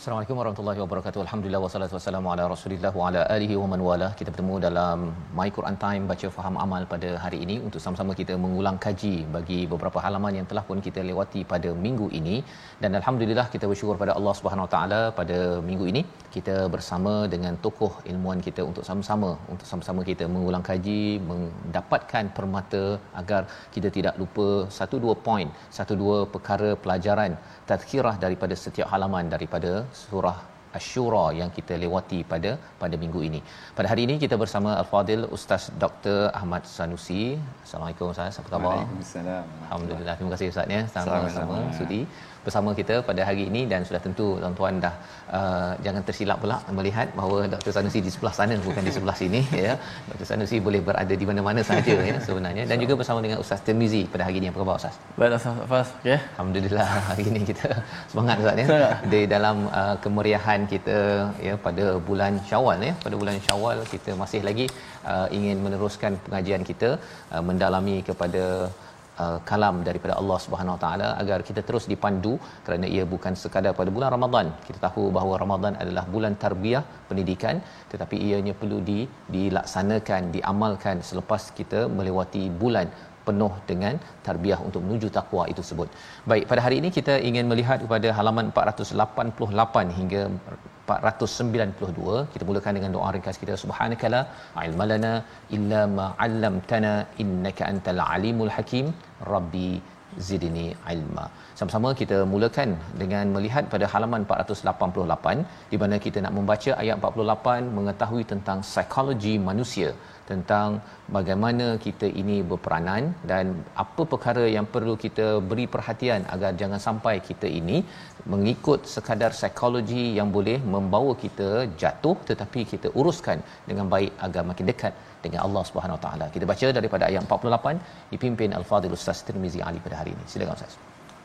Assalamualaikum warahmatullahi wabarakatuh. Alhamdulillah wassalatu wassalamu ala Rasulillah wa ala alihi wa man wala. Kita bertemu dalam My Quran Time baca faham amal pada hari ini untuk sama-sama kita mengulang kaji bagi beberapa halaman yang telah pun kita lewati pada minggu ini dan alhamdulillah kita bersyukur pada Allah Subhanahu Wa Taala pada minggu ini kita bersama dengan tokoh ilmuan kita untuk sama-sama untuk sama-sama kita mengulang kaji mendapatkan permata agar kita tidak lupa satu dua poin, satu dua perkara pelajaran tazkirah daripada setiap halaman daripada surah Ashura yang kita lewati pada pada minggu ini. Pada hari ini kita bersama Al-Fadil Ustaz Dr. Ahmad Sanusi. Assalamualaikum Ustaz. Apa khabar? Waalaikumsalam. Alhamdulillah. Terima kasih Ustaz ya. Sama-sama sudi bersama kita pada hari ini dan sudah tentu tuan-tuan dah uh, jangan tersilap pula melihat bahawa Dr. Sanusi di sebelah sana bukan di sebelah sini ya. Dr. Sanusi boleh berada di mana-mana sahaja ya sebenarnya dan juga bersama dengan Ustaz Tirmizi pada hari ini. Apa khabar Ustaz? Baik Ustaz Fas, okey. Alhamdulillah hari ini kita semangat Ustaz ya. Di dalam uh, kemeriahan kita ya pada bulan Syawal ya. Pada bulan Syawal kita masih lagi uh, ingin meneruskan pengajian kita uh, mendalami kepada uh, kalam daripada Allah Subhanahu Wa Taala agar kita terus dipandu kerana ia bukan sekadar pada bulan Ramadan. Kita tahu bahawa Ramadan adalah bulan tarbiyah pendidikan tetapi ianya perlu di dilaksanakan, diamalkan selepas kita melewati bulan penuh dengan tarbiyah untuk menuju takwa itu sebut. Baik, pada hari ini kita ingin melihat kepada halaman 488 hingga 492. Kita mulakan dengan doa ringkas kita. Subhanakala ilmalana illa ma 'allamtana innaka antal alimul hakim. Rabbi zidni ilma. Sama-sama kita mulakan dengan melihat pada halaman 488 di mana kita nak membaca ayat 48 mengetahui tentang psikologi manusia tentang bagaimana kita ini berperanan dan apa perkara yang perlu kita beri perhatian agar jangan sampai kita ini mengikut sekadar psikologi yang boleh membawa kita jatuh tetapi kita uruskan dengan baik agar makin dekat dengan Allah Subhanahu Wa Taala. Kita baca daripada ayat 48 dipimpin Al-Fadhil Ustaz Tirmizi Ali pada hari ini. Silakan Ustaz.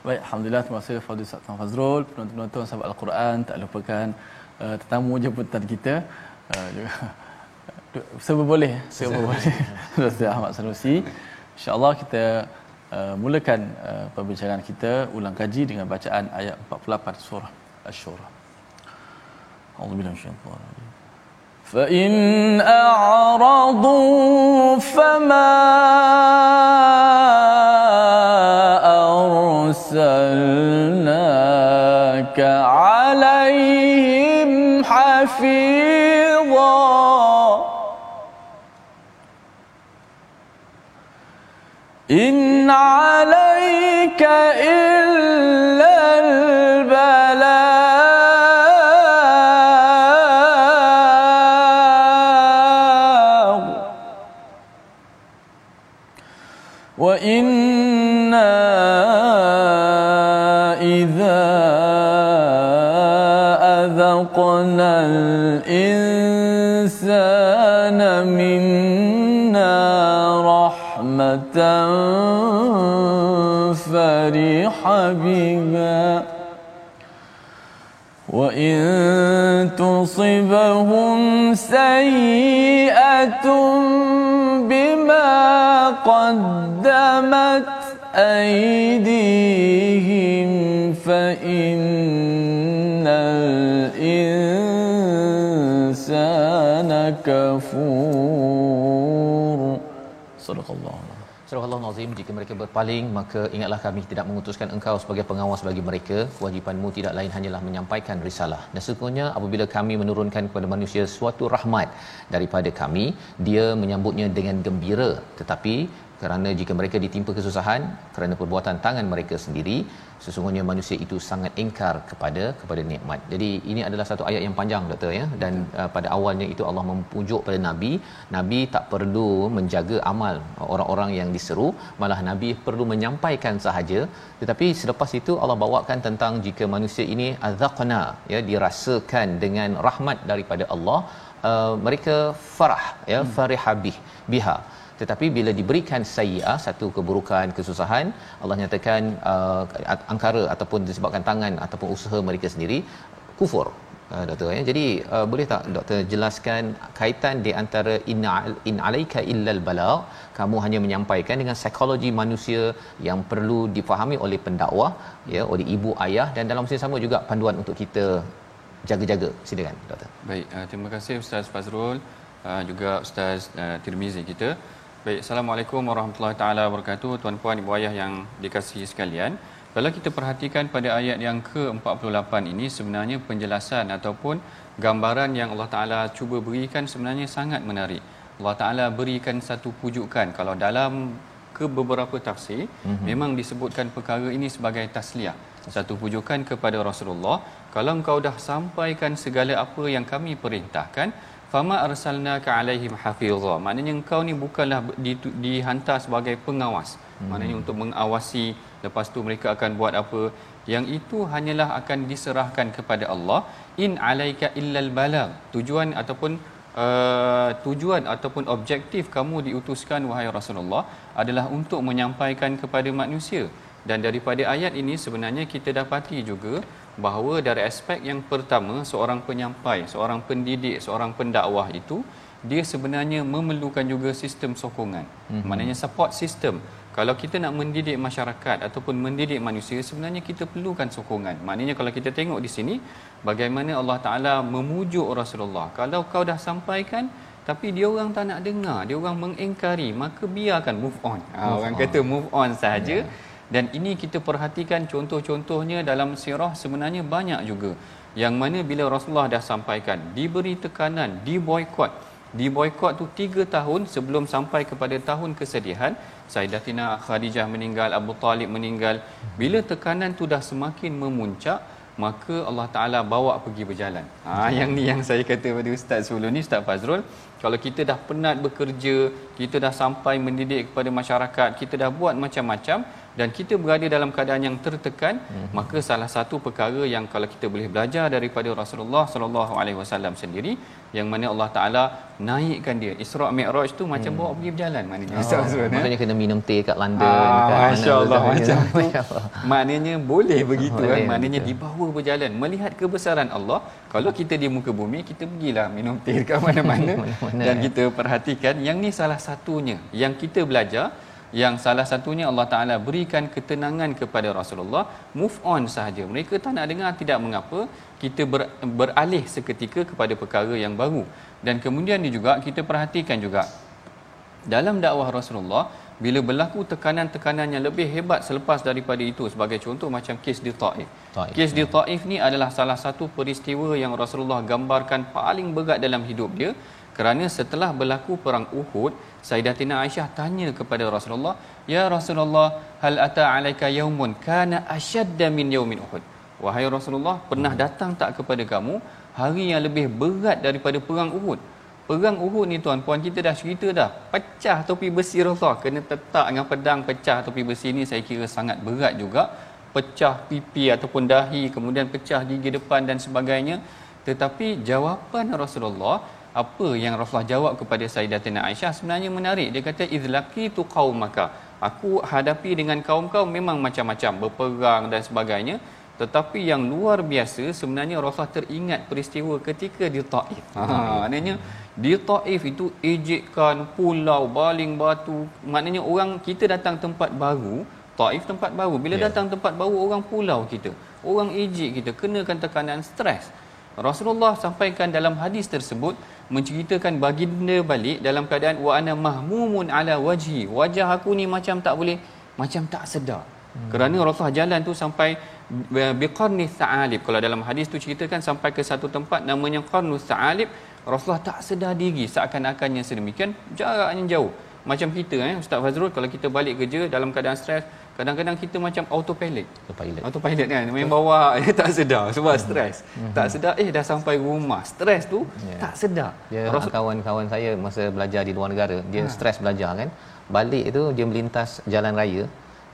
Baik, alhamdulillah terima kasih Fadil Ustaz Fazrul, penonton-penonton sahabat Al-Quran, tak lupakan uh, tetamu jemputan kita uh, juga serba boleh serba boleh Ustaz Ahmad Sanusi insyaallah kita uh, mulakan uh, pembicaraan kita ulang kaji dengan bacaan ayat 48 surah asy-syura A'udzubillahi minasyaitonir rajim فإن أعرضوا فما أرسلناك عليهم حفيظا إن عليك إلا فرح بها وإن تصبهم سيئة بما قدمت أيديهم فإن الإنسان كفور صدق الله. Surah Allah jika mereka berpaling maka ingatlah kami tidak mengutuskan engkau sebagai pengawas bagi mereka. Kewajipanmu tidak lain hanyalah menyampaikan risalah. Dan sesungguhnya apabila kami menurunkan kepada manusia suatu rahmat daripada kami dia menyambutnya dengan gembira. Tetapi kerana jika mereka ditimpa kesusahan kerana perbuatan tangan mereka sendiri sesungguhnya manusia itu sangat ingkar kepada kepada nikmat. Jadi ini adalah satu ayat yang panjang doktor ya dan uh, pada awalnya itu Allah mempujuk pada nabi, nabi tak perlu menjaga amal orang-orang yang diseru, malah nabi perlu menyampaikan sahaja. Tetapi selepas itu Allah bawakan tentang jika manusia ini azaqna ya dirasakan dengan rahmat daripada Allah, uh, mereka farah ya hmm. farihabih biha tetapi bila diberikan sayyi'ah satu keburukan kesusahan Allah nyatakan uh, angkara ataupun disebabkan tangan ataupun usaha mereka sendiri kufur. Uh, doktor ya. Jadi uh, boleh tak doktor jelaskan kaitan di antara inna in alaika illal balagh kamu hanya menyampaikan dengan psikologi manusia yang perlu difahami oleh pendakwah ya oleh ibu ayah dan dalam masa sama juga panduan untuk kita jaga-jaga. Silakan doktor. Baik uh, terima kasih ustaz Fazrul uh, juga ustaz uh, Tirmizi kita Baik, Assalamualaikum warahmatullahi taala wabarakatuh. Tuan-puan, ibu ayah yang dikasihi sekalian. Kalau kita perhatikan pada ayat yang ke-48 ini sebenarnya penjelasan ataupun gambaran yang Allah Taala cuba berikan sebenarnya sangat menarik. Allah Taala berikan satu pujukan kalau dalam ke beberapa tafsir mm-hmm. memang disebutkan perkara ini sebagai tasliyah. Satu pujukan kepada Rasulullah, kalau engkau dah sampaikan segala apa yang kami perintahkan, fama arsalnaka alaihim hafizha maknanya engkau ni bukanlah di, dihantar sebagai pengawas. Hmm. maknanya untuk mengawasi lepas tu mereka akan buat apa? Yang itu hanyalah akan diserahkan kepada Allah. In alaika illal balagh tujuan ataupun uh, tujuan ataupun objektif kamu diutuskan wahai Rasulullah adalah untuk menyampaikan kepada manusia dan daripada ayat ini sebenarnya kita dapati juga bahawa dari aspek yang pertama seorang penyampai, seorang pendidik, seorang pendakwah itu dia sebenarnya memerlukan juga sistem sokongan. Mm-hmm. Maknanya support system. Kalau kita nak mendidik masyarakat ataupun mendidik manusia sebenarnya kita perlukan sokongan. Maknanya kalau kita tengok di sini bagaimana Allah Taala memujuk Rasulullah. Kalau kau dah sampaikan tapi dia orang tak nak dengar, dia orang mengingkari, maka biarkan move on. Ha, move orang on. kata move on saja. Yeah dan ini kita perhatikan contoh-contohnya dalam sirah sebenarnya banyak juga. Yang mana bila Rasulullah dah sampaikan diberi tekanan diboikot. Diboikot tu 3 tahun sebelum sampai kepada tahun kesedihan Sayyidatina Khadijah meninggal Abu Talib meninggal. Bila tekanan tu dah semakin memuncak maka Allah Taala bawa pergi berjalan. Ha yang ni yang saya kata pada ustaz sebelum ni Ustaz Fazrul, kalau kita dah penat bekerja, kita dah sampai mendidik kepada masyarakat, kita dah buat macam-macam, dan kita berada dalam keadaan yang tertekan hmm. maka salah satu perkara yang kalau kita boleh belajar daripada Rasulullah sallallahu alaihi wasallam sendiri yang mana Allah Taala naikkan dia. Isra Mi'raj tu macam hmm. bawa pergi berjalan maknanya. Oh, maknanya kena minum teh kat London ah, kat masyaallah macam tu. Maknanya boleh begitu boleh, kan maknanya betul. dibawa berjalan. Melihat kebesaran Allah kalau kita di muka bumi kita pergilah minum teh kat mana-mana. Dan kita perhatikan yang ni salah satunya yang kita belajar yang salah satunya Allah Taala berikan ketenangan kepada Rasulullah. Move on sahaja. Mereka tak nak dengar tidak mengapa. Kita ber, beralih seketika kepada perkara yang baru. Dan kemudian juga kita perhatikan juga. Dalam dakwah Rasulullah bila berlaku tekanan-tekanan yang lebih hebat selepas daripada itu sebagai contoh macam kes di Taif. Taif. Kes di Taif ni adalah salah satu peristiwa yang Rasulullah gambarkan paling berat dalam hidup dia kerana setelah berlaku perang Uhud Sayyidatina Aisyah tanya kepada Rasulullah Ya Rasulullah hal ata alaika yaumun kana ashadda min yaumin Uhud? Wahai Rasulullah pernah datang tak kepada kamu hari yang lebih berat daripada perang Uhud? Perang Uhud ni tuan-puan kita dah cerita dah pecah topi besi Rasulullah kena tetap dengan pedang pecah topi besi ni saya kira sangat berat juga. Pecah pipi ataupun dahi kemudian pecah gigi depan dan sebagainya. Tetapi jawapan Rasulullah apa yang Rasulullah jawab kepada Sayyidatina Aisyah sebenarnya menarik. Dia kata izlaqi tu qaumaka. Aku hadapi dengan kaum kau memang macam-macam berperang dan sebagainya. Tetapi yang luar biasa sebenarnya Rasulullah teringat peristiwa ketika di Taif. Ha, maknanya di Taif itu ejekan pulau, baling batu. Maknanya orang kita datang tempat baru, Taif tempat baru. Bila yeah. datang tempat baru orang pulau kita, orang ejek kita kenakan tekanan stres Rasulullah sampaikan dalam hadis tersebut menceritakan baginda balik dalam keadaan wa ana mahmumun ala wajhi. Wajah aku ni macam tak boleh macam tak sedar. Hmm. kerana Rasulullah jalan tu sampai biqarni sa'alib. Kalau dalam hadis tu ceritakan sampai ke satu tempat namanya qarnu sa'alib Rasulullah tak sedar diri. Seakan-akannya sedemikian jaraknya jauh. Macam kita eh Ustaz Fazrul kalau kita balik kerja dalam keadaan stres kadang-kadang kita macam autopilot autopilot autopilot kan main bawa tak sedar sebab hmm. stres hmm. tak sedar eh dah sampai rumah stres tu yeah. tak sedar dia Rasul... kawan-kawan saya masa belajar di luar negara dia ha. stres belajar kan balik tu dia melintas jalan raya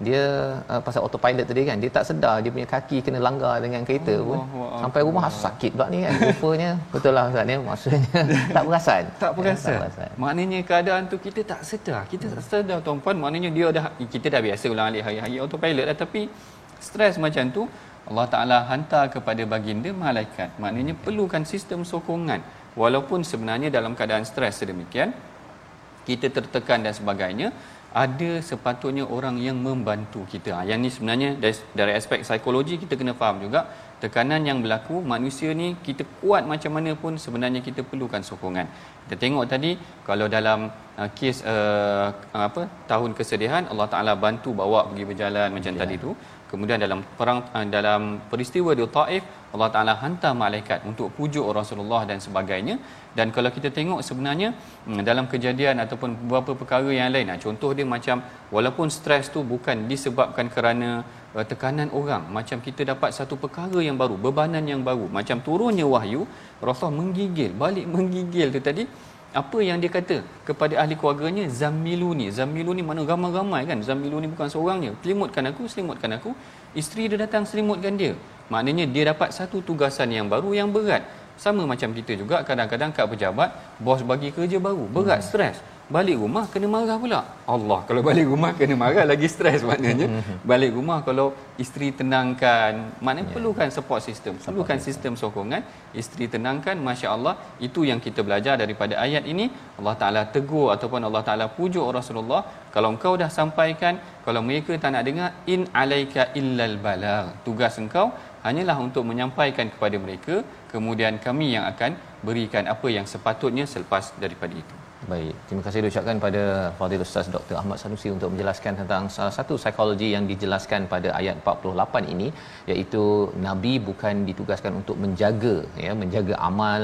dia uh, pasal autopilot tadi kan dia tak sedar dia punya kaki kena langgar dengan kereta oh, pun oh, sampai rumah oh. sakit pula ni kan rupanya. Betul lah Ustaz ni maksudnya. Tak perasan. Tak perasan. Ya, tak perasan. Maknanya keadaan tu kita tak sedar. Kita tak sedar tuan-puan. Maknanya dia dah kita dah biasa ulang alik hari-hari autopilot dah tapi stres macam tu Allah Ta'ala hantar kepada baginda malaikat. Maknanya perlukan sistem sokongan. Walaupun sebenarnya dalam keadaan stres sedemikian kita tertekan dan sebagainya ada sepatutnya orang yang membantu kita. Ha, yang ni sebenarnya dari, dari aspek psikologi kita kena faham juga tekanan yang berlaku manusia ni kita kuat macam mana pun sebenarnya kita perlukan sokongan. Kita tengok tadi kalau dalam uh, kes uh, apa tahun kesedihan Allah Taala bantu bawa pergi berjalan macam ya. tadi tu. Kemudian dalam perang uh, dalam peristiwa di Taif Allah Taala hantar malaikat untuk pujuk Rasulullah dan sebagainya dan kalau kita tengok sebenarnya hmm, dalam kejadian ataupun beberapa perkara yang lain contoh dia macam walaupun stres tu bukan disebabkan kerana uh, tekanan orang macam kita dapat satu perkara yang baru bebanan yang baru macam turunnya wahyu Rasulullah menggigil balik menggigil tu tadi apa yang dia kata kepada ahli keluarganya? Zamiluni. Zamiluni mana ramai-ramai kan? Zamiluni bukan seorangnya. Selimutkan aku selimutkan aku. Isteri dia datang selimutkan dia. Maknanya dia dapat satu tugasan yang baru yang berat sama macam kita juga kadang-kadang kad pejabat bos bagi kerja baru berat hmm. stres balik rumah kena marah pula Allah kalau balik rumah kena marah lagi stres maknanya hmm. balik rumah kalau isteri tenangkan maknanya yeah. perlukan support system support perlukan system. sistem sokongan isteri tenangkan masya-Allah itu yang kita belajar daripada ayat ini Allah Taala tegur ataupun Allah Taala pujuk Rasulullah kalau engkau dah sampaikan kalau mereka tak nak dengar in alaika illal balagh tugas engkau hanyalah untuk menyampaikan kepada mereka kemudian kami yang akan berikan apa yang sepatutnya selepas daripada itu Baik, terima kasih diucapkan pada Fadil Ustaz Dr. Ahmad Sanusi untuk menjelaskan tentang salah satu psikologi yang dijelaskan pada ayat 48 ini iaitu nabi bukan ditugaskan untuk menjaga ya, menjaga amal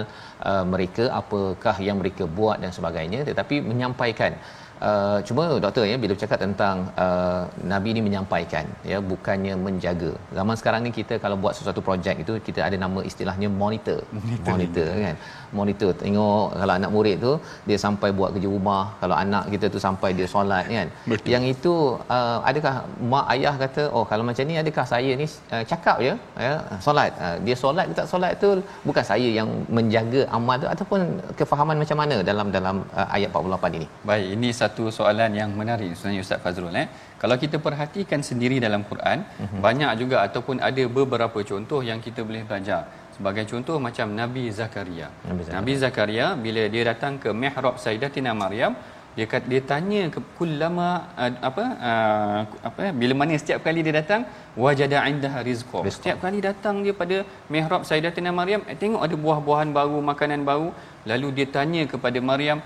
uh, mereka apakah yang mereka buat dan sebagainya tetapi menyampaikan Uh, cuma doktor ya bila bercakap tentang uh, nabi ini menyampaikan ya bukannya menjaga. Zaman sekarang ni kita kalau buat sesuatu projek itu kita ada nama istilahnya monitor. Monitor, monitor kan. Monitor tengok kalau anak murid tu dia sampai buat kerja rumah, kalau anak kita tu sampai dia solat kan. Betul. Yang itu uh, adakah mak ayah kata oh kalau macam ni adakah saya ni uh, cakap je ya solat. Uh, dia solat ke tak solat tu bukan saya yang menjaga amal tu ataupun kefahaman macam mana dalam dalam uh, ayat 48 ini. Baik, ini satu soalan yang menarik sebenarnya Ustaz Fazrul eh. Kalau kita perhatikan sendiri dalam Quran, uh-huh. banyak juga ataupun ada beberapa contoh yang kita boleh belajar. Sebagai contoh macam Nabi Zakaria. Nabi Zakaria, Nabi Zakaria bila dia datang ke mihrab Sayyidatina Maryam, dia kata dia tanya ke kullama uh, apa uh, apa bila mana setiap kali dia datang wajada indaha rizqa setiap kali datang dia pada mihrab sayyidatina maryam eh, tengok ada buah-buahan baru makanan baru lalu dia tanya kepada maryam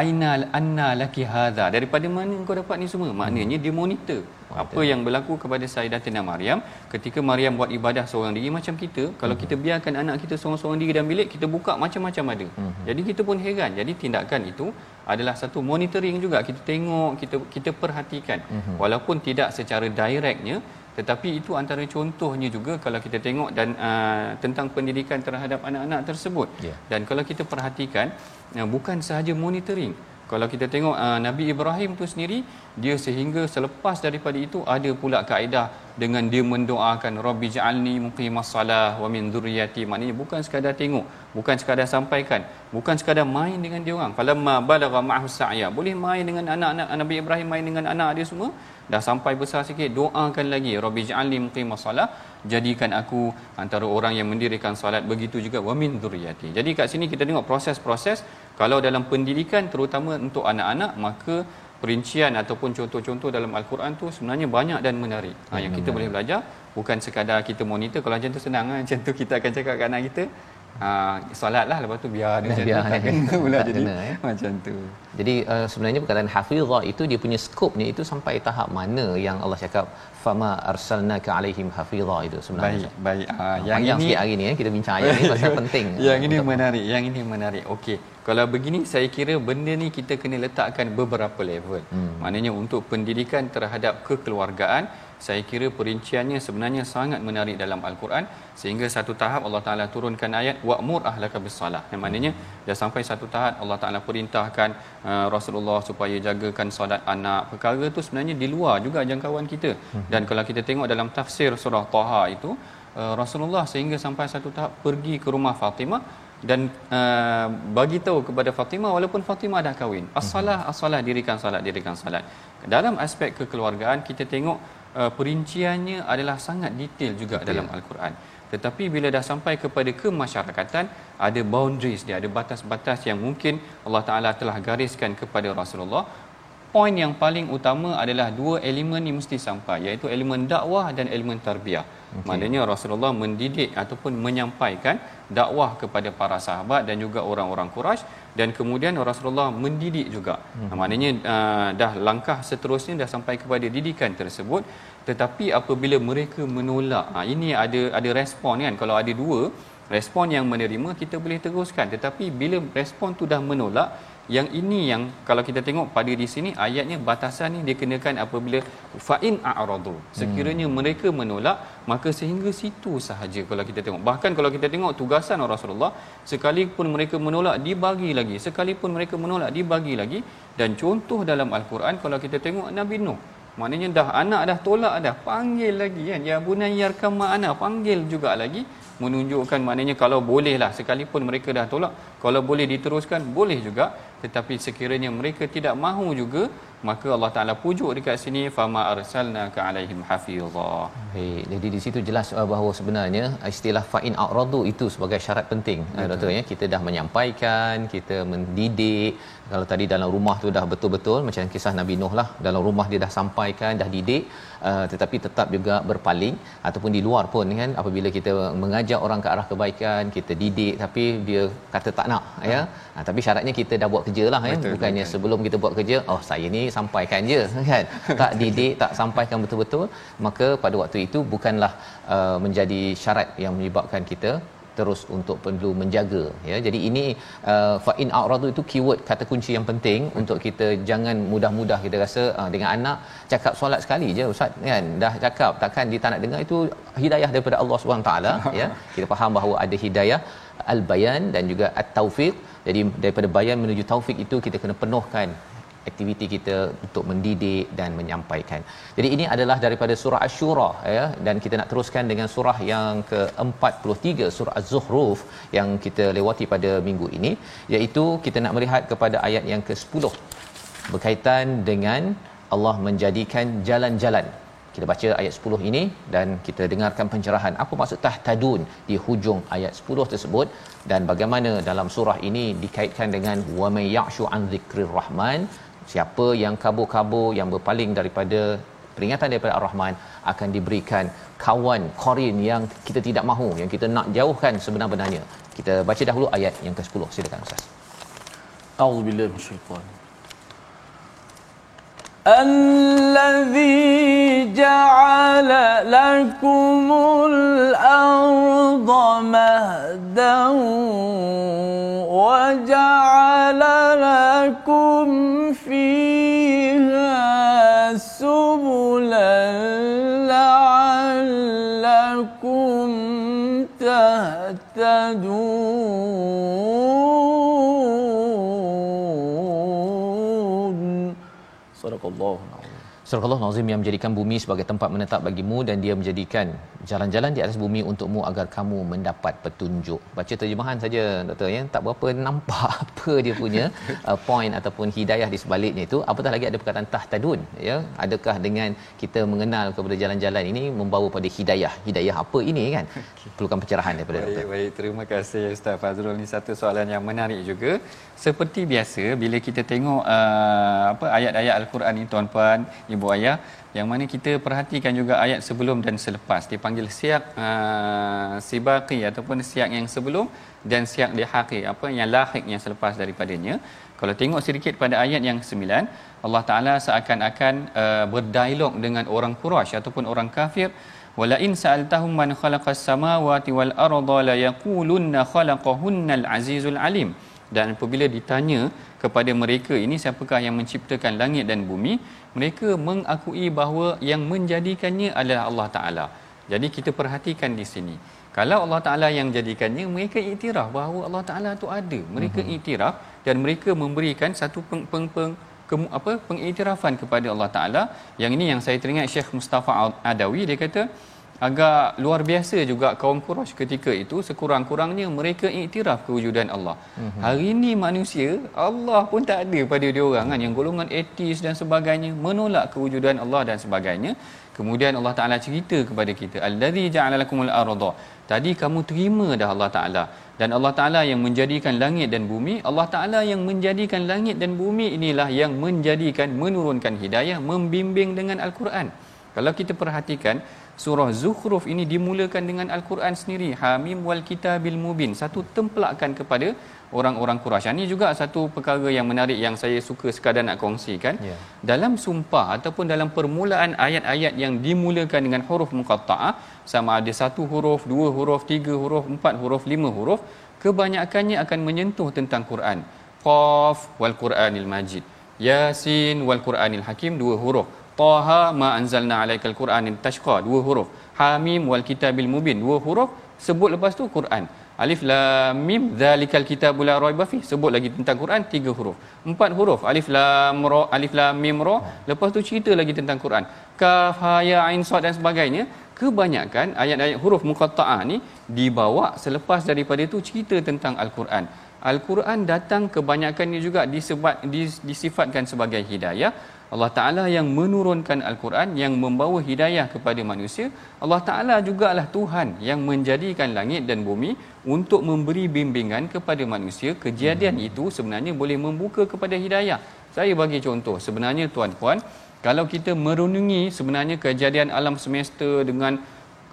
aina anna laki hadha. Daripada mana kau dapat ni semua? Maknanya dia monitor apa yang berlaku kepada Sayyidatina Maryam. Ketika Maryam buat ibadah seorang diri macam kita kalau hmm. kita biarkan anak kita seorang-seorang diri dalam bilik kita buka macam-macam ada. Hmm. jadi kita pun heran. Jadi tindakan itu adalah satu monitoring juga. Kita tengok kita kita perhatikan. Hmm. walaupun tidak secara directnya tetapi itu antara contohnya juga kalau kita tengok dan uh, tentang pendidikan terhadap anak-anak tersebut yeah. dan kalau kita perhatikan uh, bukan sahaja monitoring kalau kita tengok uh, Nabi Ibrahim tu sendiri dia sehingga selepas daripada itu ada pula kaedah dengan dia mendoakan Rabbi ja'alni muqimas salah wa min dhurriyyati. Maknanya bukan sekadar tengok bukan sekadar sampaikan bukan sekadar main dengan dia orang. Falamma balagha ma'hu sa'ya. Boleh main dengan anak-anak Nabi Ibrahim main dengan anak dia semua? Dah sampai besar sikit doakan lagi Rabbi ja'alni muqimas salah jadikan aku antara orang yang mendirikan solat begitu juga wa min dhurriyyati. Jadi kat sini kita tengok proses-proses. Kalau dalam pendidikan terutama untuk anak-anak maka perincian ataupun contoh-contoh dalam al-Quran tu sebenarnya banyak dan menarik. Ha, yang kita boleh belajar bukan sekadar kita monitor kalau macam tu senang ha. macam tu kita akan cakap kat anak kita uh, solat lah. Lepas tu biar dia biar, tak kena pula jadi kena, eh? macam tu. Jadi uh, sebenarnya perkataan hafizah itu dia punya skopnya itu sampai tahap mana yang Allah cakap fama arsalnaka alaihim hafizah itu sebenarnya baik baik. Uh, yang ini hari ni eh, kita bincang ayat ni pasal penting. Yang ini menarik yang ini menarik. Okey. Kalau begini saya kira benda ni kita kena letakkan beberapa level. Hmm. maknanya untuk pendidikan terhadap kekeluargaan saya kira perinciannya sebenarnya sangat menarik dalam al-Quran sehingga satu tahap Allah Taala turunkan ayat wa'mur ahlaka bis-salah. Yang maknanya dah sampai satu tahap Allah Taala perintahkan uh, Rasulullah supaya jagakan solat anak. Perkara tu sebenarnya di luar juga jangkauan kita. Hmm. dan kalau kita tengok dalam tafsir surah Taha itu uh, Rasulullah sehingga sampai satu tahap pergi ke rumah Fatimah dan uh, bagi tahu kepada Fatimah walaupun Fatimah dah kahwin as-salah as-salah dirikan salat dirikan salat dalam aspek kekeluargaan kita tengok uh, perinciannya adalah sangat detail juga Betul. dalam al-Quran. Tetapi bila dah sampai kepada kemasyarakatan ada boundaries dia ada batas-batas yang mungkin Allah Taala telah gariskan kepada Rasulullah. Poin yang paling utama adalah dua elemen ni mesti sampai iaitu elemen dakwah dan elemen tarbiyah okay. maknanya Rasulullah mendidik ataupun menyampaikan dakwah kepada para sahabat dan juga orang-orang Quraisy dan kemudian Rasulullah mendidik juga hmm. maknanya uh, dah langkah seterusnya dah sampai kepada didikan tersebut tetapi apabila mereka menolak ha, ini ada ada respon kan kalau ada dua respon yang menerima kita boleh teruskan tetapi bila respon tu dah menolak yang ini yang kalau kita tengok pada di sini ayatnya batasan ni dikenakan apabila fa'in a'radu. Sekiranya hmm. mereka menolak maka sehingga situ sahaja kalau kita tengok. Bahkan kalau kita tengok tugasan Rasulullah sekalipun mereka menolak dibagi lagi. Sekalipun mereka menolak dibagi lagi. Dan contoh dalam al-Quran kalau kita tengok Nabi Nuh maknanya dah anak dah tolak dah panggil lagi kan. Ya bunayyar kama anak panggil juga lagi. Menunjukkan maknanya kalau bolehlah sekalipun mereka dah tolak kalau boleh diteruskan boleh juga tetapi sekiranya mereka tidak mahu juga maka Allah Taala pujuk dekat sini fama arsalna ka alaihim hafiza. Baik, jadi di situ jelas uh, bahawa sebenarnya istilah fa'in a'radu itu sebagai syarat penting. Uh, doktor ya, kita dah menyampaikan, kita mendidik. Kalau tadi dalam rumah tu dah betul-betul macam kisah Nabi Nuh lah, dalam rumah dia dah sampaikan, dah didik, uh, tetapi tetap juga berpaling ataupun di luar pun kan apabila kita mengajak orang ke arah kebaikan, kita didik tapi dia kata tak nak ya. Ha, tapi syaratnya kita dah buat kerja lah ya. Bukannya betul. sebelum kita buat kerja, oh saya ni sampaikan je kan tak didik tak sampaikan betul-betul maka pada waktu itu bukanlah uh, menjadi syarat yang menyebabkan kita terus untuk perlu menjaga ya. Jadi ini uh, fa in a'radu itu keyword kata kunci yang penting untuk kita jangan mudah-mudah kita rasa uh, dengan anak cakap solat sekali je ustaz kan? Dah cakap takkan dia tak nak dengar itu hidayah daripada Allah Subhanahu taala ya. Kita faham bahawa ada hidayah al-bayan dan juga at-taufiq. Jadi daripada bayan menuju taufik itu kita kena penuhkan aktiviti kita untuk mendidik dan menyampaikan. Jadi ini adalah daripada surah Asy-Syura ya. Dan kita nak teruskan dengan surah yang ke-43 surah Az-Zukhruf yang kita lewati pada minggu ini. Iaitu kita nak melihat kepada ayat yang ke-10 berkaitan dengan Allah menjadikan jalan-jalan. Kita baca ayat 10 ini dan kita dengarkan pencerahan. Apa maksud tahtadun di hujung ayat 10 tersebut? Dan bagaimana dalam surah ini dikaitkan dengan wa may ya'shu an dzikrir rahman siapa yang kabur-kabur yang berpaling daripada peringatan daripada Ar-Rahman akan diberikan kawan korin yang kita tidak mahu yang kita nak jauhkan sebenar-benarnya. Kita baca dahulu ayat yang ke-10 silakan ustaz. A'udzubillahi minasyaitan الذي جعل لكم الأرض مهدا وجعل لكم فيها سبلا لعلكم تهتدون Allahu Surah Allah Nazim yang menjadikan bumi sebagai tempat menetap bagimu dan dia menjadikan jalan-jalan di atas bumi untukmu agar kamu mendapat petunjuk. Baca terjemahan saja doktor ya, tak berapa nampak apa dia punya uh, point ataupun hidayah di sebaliknya itu. Apatah lagi ada perkataan tahtadun ya. Adakah dengan kita mengenal kepada jalan-jalan ini membawa pada hidayah? Hidayah apa ini kan? Perlukan pencerahan daripada baik, doktor. Baik, terima kasih Ustaz Fazrul. Ini satu soalan yang menarik juga. Seperti biasa bila kita tengok uh, apa ayat-ayat al-Quran ini tuan-puan, ibu ayah. Yang mana kita perhatikan juga ayat sebelum dan selepas. Dipanggil siak uh, sibaqi ataupun siak yang sebelum dan siak lihaqi apa yang lahik yang selepas daripadanya. Kalau tengok sedikit pada ayat yang sembilan Allah Taala seakan-akan uh, berdialog dengan orang Quraisy ataupun orang kafir. Wala in sa'altahum man khalaqas samawati wal arda la yaqulunna khalaqahunnal azizul alim. Dan apabila ditanya kepada mereka. Ini siapakah yang menciptakan langit dan bumi? Mereka mengakui bahawa yang menjadikannya adalah Allah Taala. Jadi kita perhatikan di sini. Kalau Allah Taala yang jadikannya mereka iktiraf bahawa Allah Taala tu ada. Mereka uh-huh. iktiraf dan mereka memberikan satu peng, peng, peng ke, apa pengiktirafan kepada Allah Taala. Yang ini yang saya teringat Syekh Mustafa Adawi dia kata agak luar biasa juga kaum Quraisy ketika itu sekurang-kurangnya mereka iktiraf kewujudan Allah. Mm-hmm. Hari ini manusia Allah pun tak ada pada dia orang kan yang golongan etis dan sebagainya menolak kewujudan Allah dan sebagainya. Kemudian Allah Taala cerita kepada kita allazi ja'ala lakumul arda. Tadi kamu terima dah Allah Taala dan Allah Taala yang menjadikan langit dan bumi, Allah Taala yang menjadikan langit dan bumi inilah yang menjadikan menurunkan hidayah membimbing dengan al-Quran. Kalau kita perhatikan surah Zukhruf ini dimulakan dengan Al-Quran sendiri Hamim wal Kitabil Mubin satu templakan kepada orang-orang Quraisy. Ini juga satu perkara yang menarik yang saya suka sekadar nak kongsikan. Yeah. Dalam sumpah ataupun dalam permulaan ayat-ayat yang dimulakan dengan huruf muqatta'ah sama ada satu huruf, dua huruf, tiga huruf, empat huruf, lima huruf, kebanyakannya akan menyentuh tentang Quran. Qaf wal Quranil Majid. Yasin wal Quranil Hakim dua huruf. Taha ma anzalna alaikal Qur'an tashqa dua huruf. Hamim wal kitabil mubin dua huruf. Sebut lepas tu Quran. Alif lam mim zalikal kitabul la raiba fi. Sebut lagi tentang Quran tiga huruf. Empat huruf. Alif lam ra alif lam mim ra. Lepas tu cerita lagi tentang Quran. Kaf ha ya ain sad dan sebagainya. Kebanyakan ayat-ayat huruf muqatta'ah ni dibawa selepas daripada itu cerita tentang Al-Quran. Al-Quran datang kebanyakannya juga disebut disifatkan sebagai hidayah Allah Ta'ala yang menurunkan Al-Quran yang membawa hidayah kepada manusia. Allah Ta'ala jugalah Tuhan yang menjadikan langit dan bumi untuk memberi bimbingan kepada manusia. Kejadian hmm. itu sebenarnya boleh membuka kepada hidayah. Saya bagi contoh. Sebenarnya tuan-puan kalau kita merenungi sebenarnya kejadian alam semesta dengan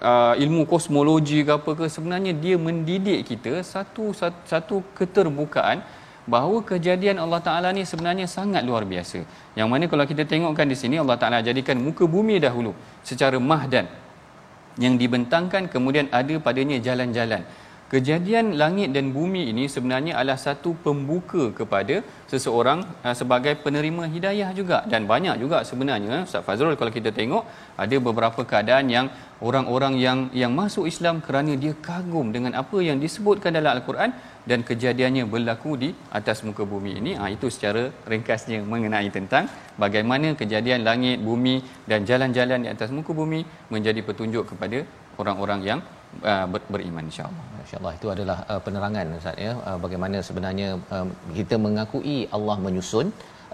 uh, ilmu kosmologi ke apa ke sebenarnya dia mendidik kita satu satu, satu keterbukaan bahawa kejadian Allah Taala ni sebenarnya sangat luar biasa. Yang mana kalau kita tengokkan di sini Allah Taala jadikan muka bumi dahulu secara mahdan yang dibentangkan kemudian ada padanya jalan-jalan. Kejadian langit dan bumi ini sebenarnya adalah satu pembuka kepada seseorang uh, sebagai penerima hidayah juga dan banyak juga sebenarnya Ustaz Fazrul kalau kita tengok ada beberapa keadaan yang orang-orang yang yang masuk Islam kerana dia kagum dengan apa yang disebutkan dalam al-Quran dan kejadiannya berlaku di atas muka bumi ini. Ha, itu secara ringkasnya mengenai tentang bagaimana kejadian langit bumi dan jalan-jalan di atas muka bumi menjadi petunjuk kepada orang-orang yang uh, ber, beriman insyaallah. Insyaallah itu adalah uh, penerangan ustaz ya. Uh, bagaimana sebenarnya uh, kita mengakui Allah menyusun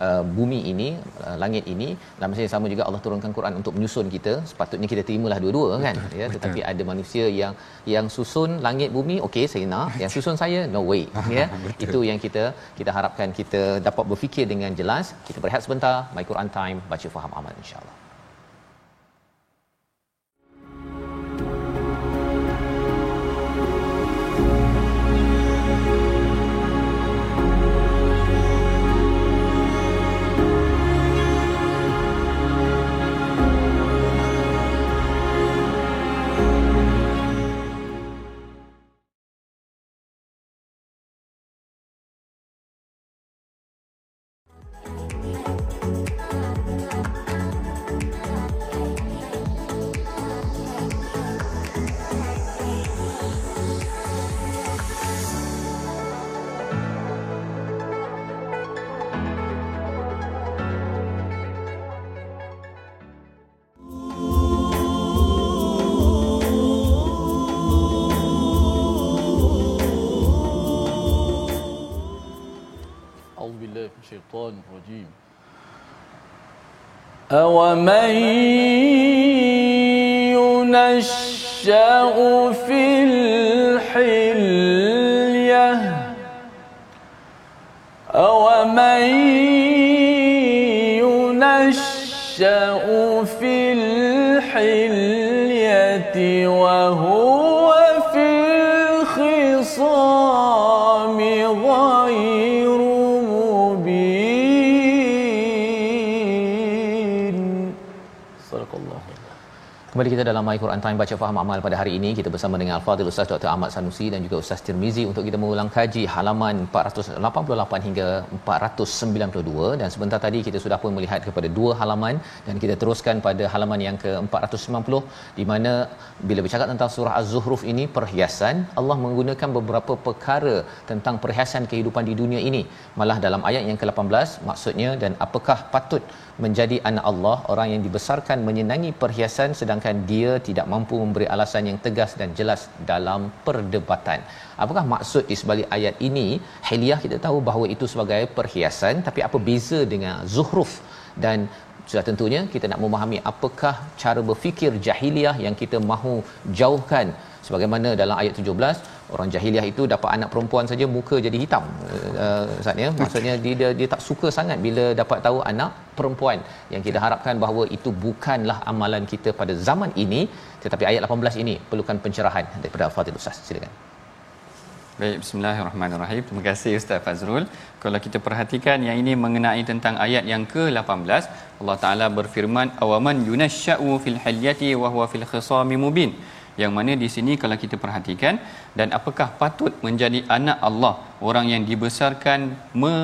uh, bumi ini uh, langit ini dalam masa yang sama juga Allah turunkan Quran untuk menyusun kita. Sepatutnya kita terimalah dua-dua kan? Ya tetapi Betul. ada manusia yang yang susun langit bumi okey saya nak. Yang susun saya no way. Ya itu yang kita kita harapkan kita dapat berfikir dengan jelas. Kita berehat sebentar. My Quran time. Baca faham amal insyaallah الشيطان الرجيم أومن ينشأ في الحلية Kembali kita dalam My Quran Time baca faham amal pada hari ini kita bersama dengan Al-Fadhil Ustaz Dr. Ahmad Sanusi dan juga Ustaz Tirmizi untuk kita mengulang kaji halaman 488 hingga 492 dan sebentar tadi kita sudah pun melihat kepada dua halaman dan kita teruskan pada halaman yang ke-490 di mana bila bercakap tentang surah Az-Zuhruf ini perhiasan Allah menggunakan beberapa perkara tentang perhiasan kehidupan di dunia ini malah dalam ayat yang ke-18 maksudnya dan apakah patut menjadi anak Allah orang yang dibesarkan menyenangi perhiasan sedangkan dia tidak mampu memberi alasan yang tegas dan jelas dalam perdebatan. Apakah maksud di sebalik ayat ini? Hiliah kita tahu bahawa itu sebagai perhiasan tapi apa beza dengan zuhruf dan sudah tentunya kita nak memahami apakah cara berfikir jahiliah yang kita mahu jauhkan sebagaimana dalam ayat 17 orang jahiliah itu dapat anak perempuan saja muka jadi hitam uh, Ustaz ya maksudnya dia, dia dia tak suka sangat bila dapat tahu anak perempuan yang kita harapkan bahawa itu bukanlah amalan kita pada zaman ini tetapi ayat 18 ini perlukan pencerahan daripada Al-Fatih Ustaz silakan Baik, bismillahirrahmanirrahim. Terima kasih Ustaz Fazrul. Kalau kita perhatikan yang ini mengenai tentang ayat yang ke-18, Allah Taala berfirman, "Awaman yunasya'u fil hilyati wa huwa fil khisami mubin." Yang mana di sini kalau kita perhatikan dan apakah patut menjadi anak Allah, orang yang dibesarkan me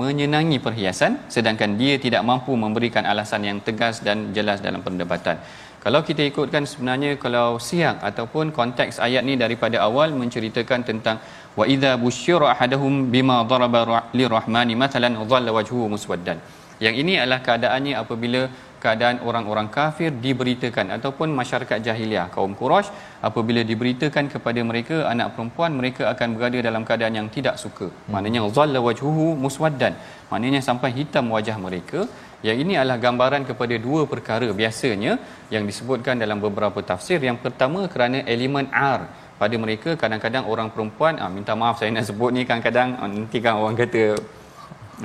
menyenangi perhiasan sedangkan dia tidak mampu memberikan alasan yang tegas dan jelas dalam perdebatan. Kalau kita ikutkan sebenarnya kalau siang ataupun konteks ayat ni daripada awal menceritakan tentang wa idza busyira ahaduhum bima daraba lirahmani matalan dhalla wajhuhu muswaddan. Yang ini adalah keadaannya apabila keadaan orang-orang kafir diberitakan ataupun masyarakat jahiliah kaum Quraisy apabila diberitakan kepada mereka anak perempuan mereka akan berada dalam keadaan yang tidak suka. Hmm. Maknanya dhalla wajhuhu muswaddan. Maknanya sampai hitam wajah mereka. Yang ini adalah gambaran kepada dua perkara biasanya yang disebutkan dalam beberapa tafsir. Yang pertama kerana elemen ar pada mereka kadang-kadang orang perempuan ah, minta maaf saya nak sebut ni kadang-kadang nanti kan orang kata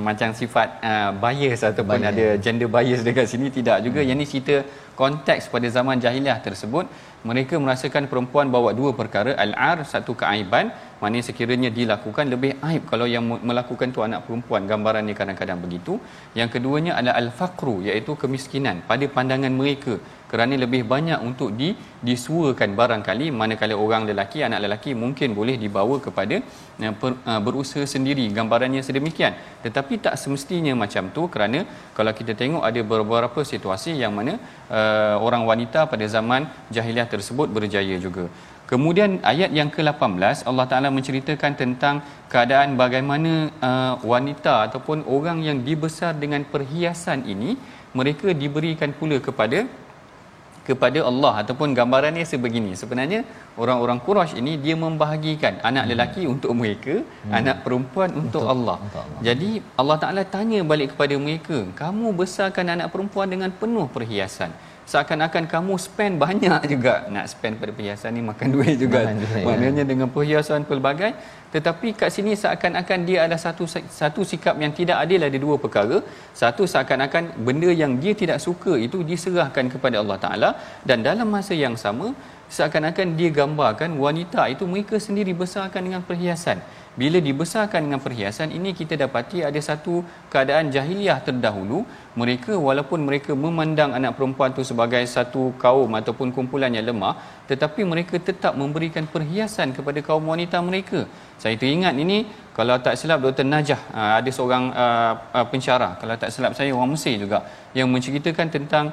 macam sifat uh, bias ataupun bias. ada gender bias dekat sini tidak juga hmm. yang ni cerita konteks pada zaman jahiliah tersebut mereka merasakan perempuan bawa dua perkara al-ar satu keaiban mana sekiranya dilakukan lebih aib kalau yang melakukan tu anak perempuan. Gambarannya kadang-kadang begitu. Yang keduanya adalah al-faqru iaitu kemiskinan. Pada pandangan mereka kerana lebih banyak untuk di disuakan barangkali manakala orang lelaki anak lelaki mungkin boleh dibawa kepada per, uh, berusaha sendiri. Gambarannya sedemikian. Tetapi tak semestinya macam tu kerana kalau kita tengok ada beberapa situasi yang mana uh, orang wanita pada zaman jahiliah tersebut berjaya juga Kemudian ayat yang ke-18 Allah Taala menceritakan tentang keadaan bagaimana uh, wanita ataupun orang yang dibesar dengan perhiasan ini mereka diberikan pula kepada kepada Allah ataupun gambarannya sebegini sebenarnya orang-orang Quraisy ini dia membahagikan anak hmm. lelaki untuk mereka hmm. anak perempuan untuk, untuk, Allah. untuk Allah jadi Allah Taala tanya balik kepada mereka kamu besarkan anak perempuan dengan penuh perhiasan seakan-akan kamu spend banyak juga nak spend pada perhiasan ni makan duit juga ya. maknanya ya. dengan perhiasan pelbagai tetapi kat sini seakan-akan dia ada satu satu sikap yang tidak adil ada dua perkara satu seakan-akan benda yang dia tidak suka itu diserahkan kepada Allah Taala dan dalam masa yang sama seakan-akan dia gambarkan wanita itu mereka sendiri besarkan dengan perhiasan bila dibesarkan dengan perhiasan ini kita dapati ada satu keadaan jahiliah terdahulu mereka walaupun mereka memandang anak perempuan itu sebagai satu kaum ataupun kumpulan yang lemah tetapi mereka tetap memberikan perhiasan kepada kaum wanita mereka saya teringat ini kalau tak silap Dr. Najah ah, ada seorang uh, pensyarah kalau tak silap saya orang Mesir juga yang menceritakan tentang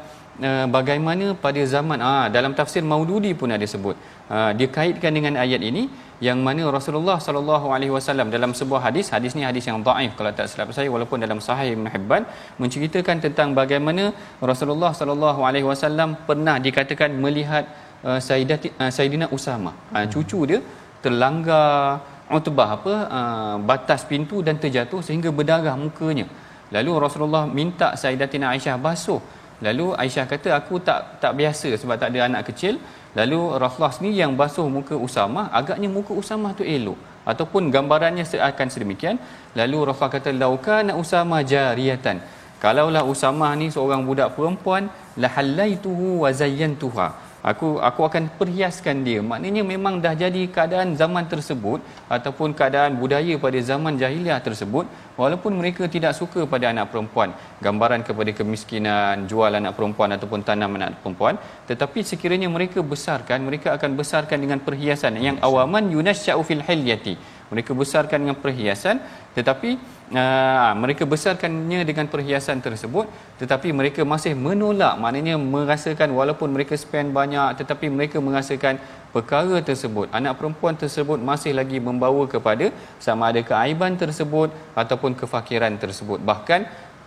uh, bagaimana pada zaman uh, dalam tafsir Maududi pun ada sebut. Uh, dia kaitkan dengan ayat ini yang mana Rasulullah sallallahu alaihi wasallam dalam sebuah hadis hadis ni hadis yang dhaif kalau tak silap saya walaupun dalam sahih Ibn Hibban menceritakan tentang bagaimana Rasulullah sallallahu alaihi wasallam pernah dikatakan melihat uh, Sayyidati uh, Sayyidina Usama. Uh, cucu dia terlanggar utbah apa uh, batas pintu dan terjatuh sehingga berdarah mukanya. Lalu Rasulullah minta Sayyidatina Aisyah basuh lalu Aisyah kata aku tak tak biasa sebab tak ada anak kecil. Lalu Rasulullah sendiri yang basuh muka Usama agaknya muka Usama tu elok ataupun gambarannya seakan sedemikian. Lalu Rasulullah kata laukana Usama jariyatan. Kalaulah Usama ni seorang budak perempuan la halaituhu wa zayyantuha aku aku akan perhiaskan dia. Maknanya memang dah jadi keadaan zaman tersebut ataupun keadaan budaya pada zaman jahiliah tersebut walaupun mereka tidak suka pada anak perempuan. Gambaran kepada kemiskinan jual anak perempuan ataupun tanam anak perempuan. Tetapi sekiranya mereka besarkan mereka akan besarkan dengan perhiasan yang awaman yunasya'u fil hilyati mereka besarkan dengan perhiasan tetapi uh, mereka besarkannya dengan perhiasan tersebut tetapi mereka masih menolak. Maknanya merasakan walaupun mereka spend banyak tetapi mereka merasakan perkara tersebut. Anak perempuan tersebut masih lagi membawa kepada sama ada keaiban tersebut ataupun kefakiran tersebut. Bahkan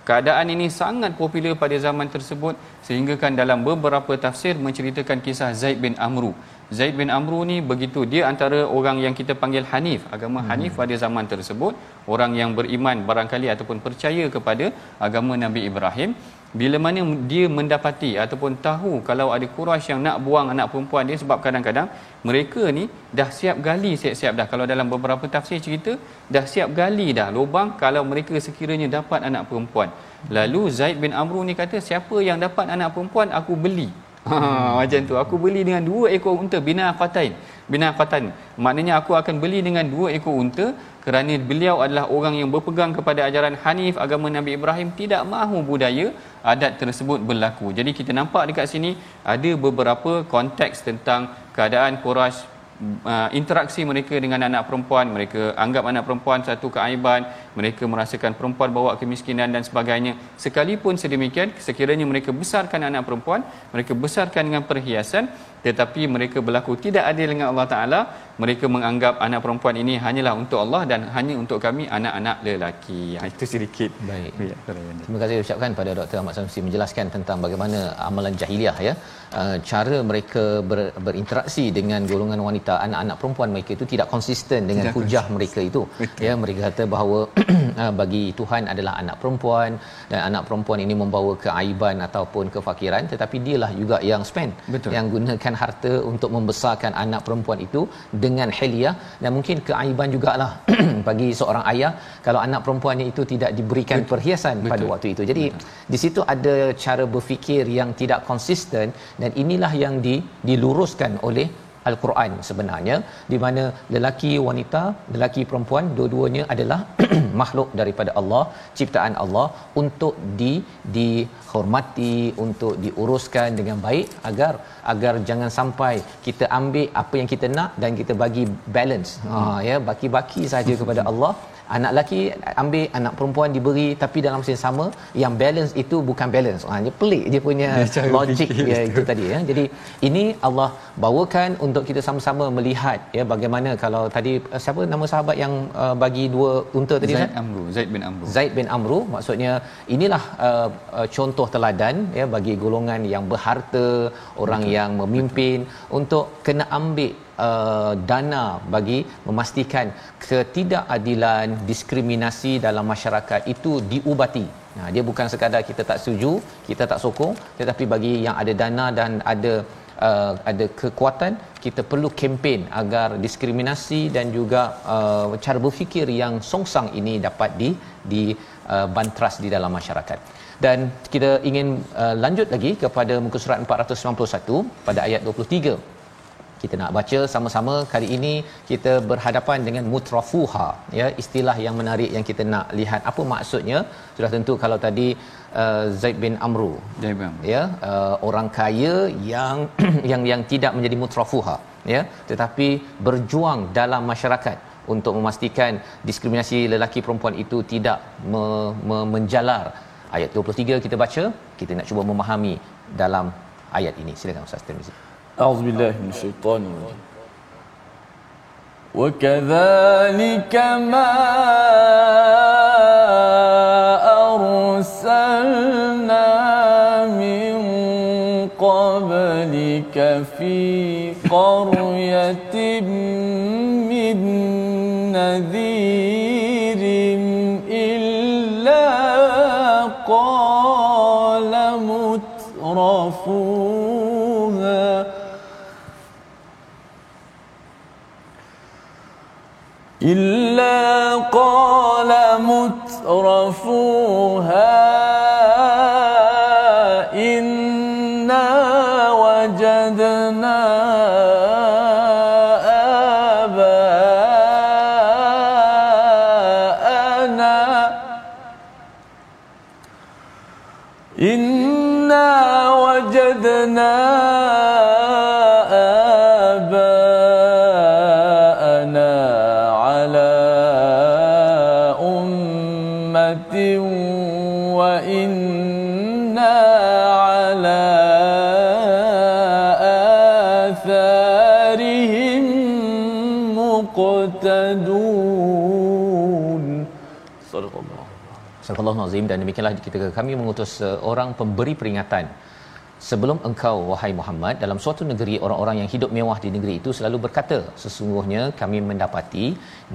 keadaan ini sangat popular pada zaman tersebut sehingga kan dalam beberapa tafsir menceritakan kisah Zaid bin Amru. Zaid bin Amru ni begitu dia antara orang yang kita panggil Hanif agama hmm. Hanif pada zaman tersebut. Orang yang beriman barangkali ataupun percaya kepada agama Nabi Ibrahim bila mana dia mendapati ataupun tahu kalau ada Quraisy yang nak buang anak perempuan dia sebab kadang-kadang mereka ni dah siap gali siap-siap dah kalau dalam beberapa tafsir cerita dah siap gali dah lubang kalau mereka sekiranya dapat anak perempuan lalu Zaid bin Amru ni kata siapa yang dapat anak perempuan aku beli Ha, macam tu. Aku beli dengan dua ekor unta bina qatain. Bina qatan. Maknanya aku akan beli dengan dua ekor unta kerana beliau adalah orang yang berpegang kepada ajaran Hanif agama Nabi Ibrahim tidak mahu budaya adat tersebut berlaku. Jadi kita nampak dekat sini ada beberapa konteks tentang keadaan Quraisy uh, interaksi mereka dengan anak perempuan mereka anggap anak perempuan satu keaiban mereka merasakan perempuan bawa kemiskinan dan sebagainya sekalipun sedemikian sekiranya mereka besarkan anak perempuan mereka besarkan dengan perhiasan tetapi mereka berlaku tidak adil dengan Allah Taala mereka menganggap anak perempuan ini hanyalah untuk Allah dan hanya untuk kami anak-anak lelaki ha, itu sedikit baik ya, terima kasih ucapkan pada Dr. Ahmad Samsi menjelaskan tentang bagaimana amalan jahiliah ya uh, cara mereka ber, berinteraksi dengan golongan wanita anak-anak perempuan mereka itu tidak konsisten dengan tidak hujah konsisten. mereka itu Betul. ya mereka kata bahawa uh, bagi Tuhan adalah anak perempuan dan anak perempuan ini membawa keaiban ataupun kefakiran tetapi dialah juga yang spend Betul. yang gunakan harta untuk membesarkan anak perempuan itu dengan heliah dan mungkin keaiban jugalah bagi seorang ayah kalau anak perempuannya itu tidak diberikan Betul. perhiasan Betul. pada waktu itu. Jadi Betul. di situ ada cara berfikir yang tidak konsisten dan inilah yang di, diluruskan oleh Al-Quran sebenarnya di mana lelaki wanita lelaki perempuan dua-duanya adalah makhluk daripada Allah ciptaan Allah untuk di dihormati untuk diuruskan dengan baik agar agar jangan sampai kita ambil apa yang kita nak dan kita bagi balance. Ha ya baki-baki saja kepada Allah anak lelaki ambil anak perempuan diberi tapi dalam masa yang sama yang balance itu bukan balance. Ha dia pelik dia punya logik ya itu tadi ya. Jadi ini Allah bawakan untuk kita sama-sama melihat ya bagaimana kalau tadi eh, siapa nama sahabat yang uh, bagi dua unta tadi Zaid Amru Zaid bin Amru. Zaid bin Amru. Maksudnya inilah uh, uh, contoh teladan ya bagi golongan yang berharta orang Betul. yang memimpin Betul. untuk kena ambil uh, dana bagi memastikan ketidakadilan diskriminasi dalam masyarakat itu diubati. Nah, dia bukan sekadar kita tak setuju, kita tak sokong, tetapi bagi yang ada dana dan ada uh, ada kekuatan, kita perlu kempen agar diskriminasi dan juga uh, cara berfikir yang songsang ini dapat di di uh, bantras di dalam masyarakat. Dan kita ingin uh, lanjut lagi kepada muka surat 491 pada ayat 23 kita nak baca sama-sama. Kali ini kita berhadapan dengan mutrafuha ya. Istilah yang menarik yang kita nak lihat. Apa maksudnya? Sudah tentu kalau tadi uh, Zaid bin Amru ya uh, orang kaya yang yang yang tidak menjadi mutrafuha ya. Tetapi berjuang dalam masyarakat untuk memastikan diskriminasi lelaki perempuan itu tidak me- me- menjalar. Ayat 23 kita baca. Kita nak cuba memahami dalam ayat ini. Silakan ustaz Tirmizi أعوذ بالله من الشيطان الرجيم. وكذلك ما أرسلنا من قبلك في قرية من نذير إلا قال مترفوها Sallallahu alaihi wasallam dan demikianlah kita kami mengutus eh, seorang pemberi peringatan. Sebelum engkau wahai Muhammad dalam suatu negeri orang-orang yang hidup mewah di negeri itu selalu berkata sesungguhnya kami mendapati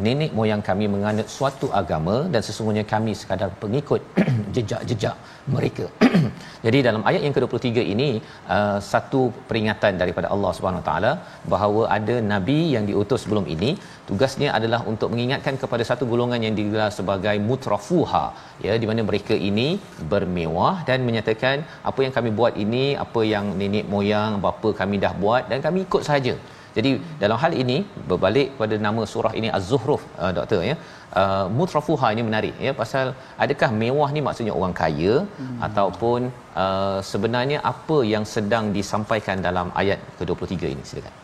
nenek moyang kami menganut suatu agama dan sesungguhnya kami sekadar pengikut jejak-jejak mereka. Jadi dalam ayat yang ke-23 ini uh, satu peringatan daripada Allah Subhanahu taala bahawa ada nabi yang diutus sebelum ini. Tugasnya adalah untuk mengingatkan kepada satu golongan yang digelar sebagai mutrafuha ya di mana mereka ini bermewah dan menyatakan apa yang kami buat ini apa yang nenek moyang bapa kami dah buat dan kami ikut saja jadi dalam hal ini berbalik pada nama surah ini Az-Zuhruf uh, doktor ya. Uh, mutrafuha ini menarik ya pasal adakah mewah ni maksudnya orang kaya hmm. ataupun uh, sebenarnya apa yang sedang disampaikan dalam ayat ke-23 ini silakan.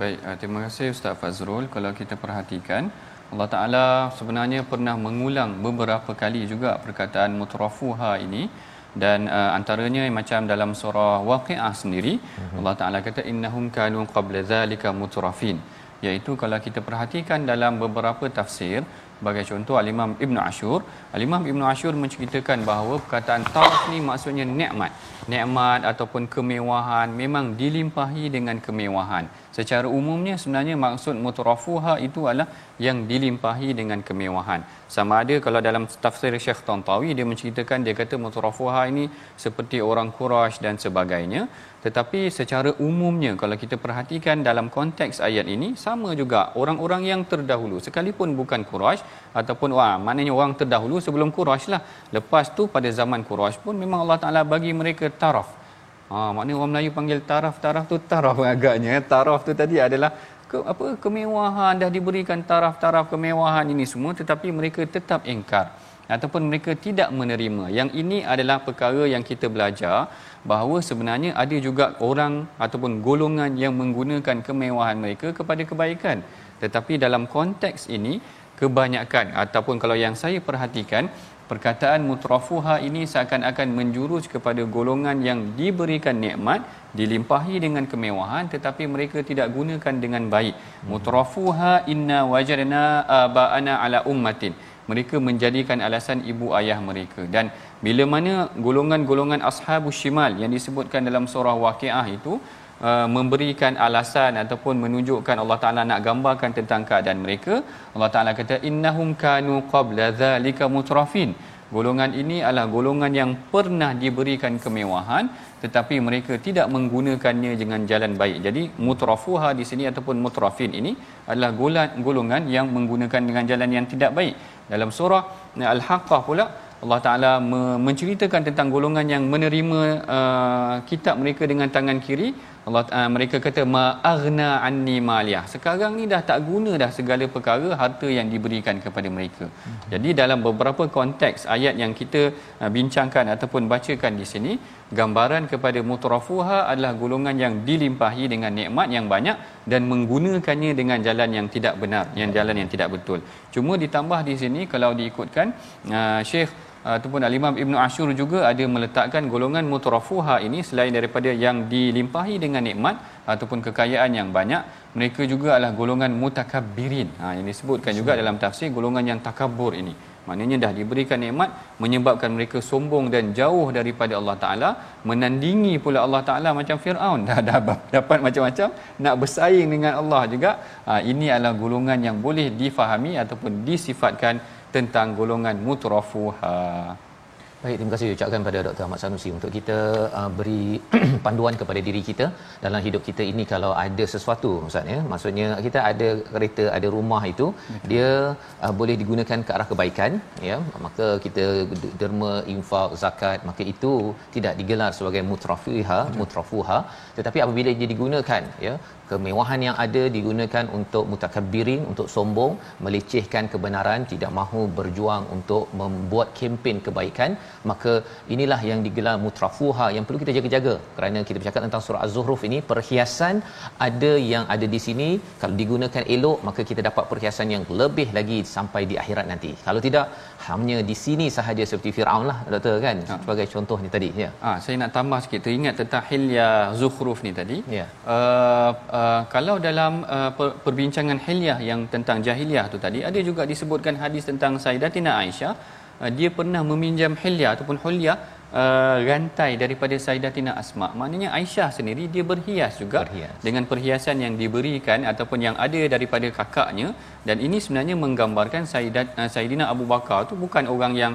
Baik, uh, terima kasih Ustaz Fazrul. Kalau kita perhatikan Allah Taala sebenarnya pernah mengulang beberapa kali juga perkataan mutrafuha ini dan uh, antaranya macam dalam surah waqiah sendiri uh-huh. Allah Taala kata innahum kanu qabla zalika mutrafin. Iaitu kalau kita perhatikan dalam beberapa tafsir sebagai contoh al-Imam Ibn Ashur al-Imam Ibn Ashur menceritakan bahawa perkataan taraf ni maksudnya nikmat. Nikmat ataupun kemewahan memang dilimpahi dengan kemewahan secara umumnya sebenarnya maksud mutrafuha itu adalah yang dilimpahi dengan kemewahan. Sama ada kalau dalam tafsir Syekh Tantawi dia menceritakan dia kata mutrafuha ini seperti orang Quraisy dan sebagainya. Tetapi secara umumnya kalau kita perhatikan dalam konteks ayat ini sama juga orang-orang yang terdahulu. Sekalipun bukan Quraisy ataupun wah maknanya orang terdahulu sebelum Quraisy lah. Lepas tu pada zaman Quraisy pun memang Allah Taala bagi mereka taraf ha maknanya orang Melayu panggil taraf taraf tu taraf agaknya taraf tu tadi adalah ke, apa kemewahan. Dah diberikan taraf-taraf kemewahan ini semua tetapi mereka tetap engkar ataupun mereka tidak menerima. Yang ini adalah perkara yang kita belajar bahawa sebenarnya ada juga orang ataupun golongan yang menggunakan kemewahan mereka kepada kebaikan. Tetapi dalam konteks ini kebanyakan ataupun kalau yang saya perhatikan perkataan mutrafuha ini seakan-akan menjurus kepada golongan yang diberikan nikmat dilimpahi dengan kemewahan tetapi mereka tidak gunakan dengan baik. Mutrafuha inna wajadna aba'ana ala ummatin. Mereka menjadikan alasan ibu ayah mereka. Dan bila mana golongan-golongan ashabus shimal yang disebutkan dalam surah waqiah itu uh, memberikan alasan ataupun menunjukkan Allah Taala nak gambarkan tentang keadaan mereka. Allah Taala kata innahum kanu qabla dzalika mutrafin. Golongan ini adalah golongan yang pernah diberikan kemewahan tetapi mereka tidak menggunakannya dengan jalan baik. Jadi mutrafuha di sini ataupun mutrafin ini adalah golongan yang menggunakan dengan jalan yang tidak baik. Dalam surah al-haqqah pula Allah Taala menceritakan tentang golongan yang menerima uh, kitab mereka dengan tangan kiri Allah uh, mereka kata ma aghna anni maliyah. Sekarang ni dah tak guna dah segala perkara harta yang diberikan kepada mereka. Hmm. jadi dalam beberapa konteks ayat yang kita uh, bincangkan ataupun bacakan di sini gambaran kepada mutrafuha adalah golongan yang dilimpahi dengan nikmat yang banyak dan menggunakannya dengan jalan yang tidak benar yang jalan yang tidak betul. Cuma ditambah di sini kalau diikutkan uh, Syekh ataupun al-Imam Ibn Ashur juga ada meletakkan golongan mutrafuha ini selain daripada yang dilimpahi dengan nikmat ataupun kekayaan yang banyak mereka juga adalah golongan mutakabbirin. Ha yang disebutkan juga dalam tafsir golongan yang takabur ini. Maknanya dah diberikan nikmat menyebabkan mereka sombong dan jauh daripada Allah Taala menandingi pula Allah Taala macam Firaun. Dah, dah dapat macam-macam nak bersaing dengan Allah juga. Ha, ini adalah golongan yang boleh difahami ataupun disifatkan tentang golongan mutrafuha. Baik, terima kasih ucapkan pada Dr. Ahmad Sanusi untuk kita uh, beri panduan kepada diri kita dalam hidup kita ini kalau ada sesuatu Ustaz ya. Maksudnya kita ada kereta, ada rumah itu Betul. dia uh, boleh digunakan ke arah kebaikan ya. Maka kita derma infak zakat maka itu tidak digelar sebagai mutrafiha, mutrafuha tetapi apabila dia digunakan ya kemewahan yang ada digunakan untuk mutakabbirin untuk sombong melecehkan kebenaran tidak mahu berjuang untuk membuat kempen kebaikan maka inilah yang digelar mutrafuha yang perlu kita jaga-jaga. Kerana kita bercakap tentang surah az-zukhruf ini perhiasan ada yang ada di sini. Kalau digunakan elok maka kita dapat perhiasan yang lebih lagi sampai di akhirat nanti. Kalau tidak hanya di sini sahaja seperti Firaun lah doktor kan? Ha. sebagai contoh ni tadi ya. Ah saya nak tambah sikit teringat tentang hilya zukhruf ni tadi. Ya. Uh, uh, kalau dalam uh, per, perbincangan hilyah yang tentang jahiliah tu tadi ada juga disebutkan hadis tentang Sayyidatina Aisyah. Uh, dia pernah meminjam hilyah ataupun hulyah uh, rantai daripada Sayyidatina Asma. Maknanya Aisyah sendiri dia berhias juga berhias. dengan perhiasan yang diberikan ataupun yang ada daripada kakaknya dan ini sebenarnya menggambarkan Sayyidat uh, Sayyidina Abu Bakar tu bukan orang yang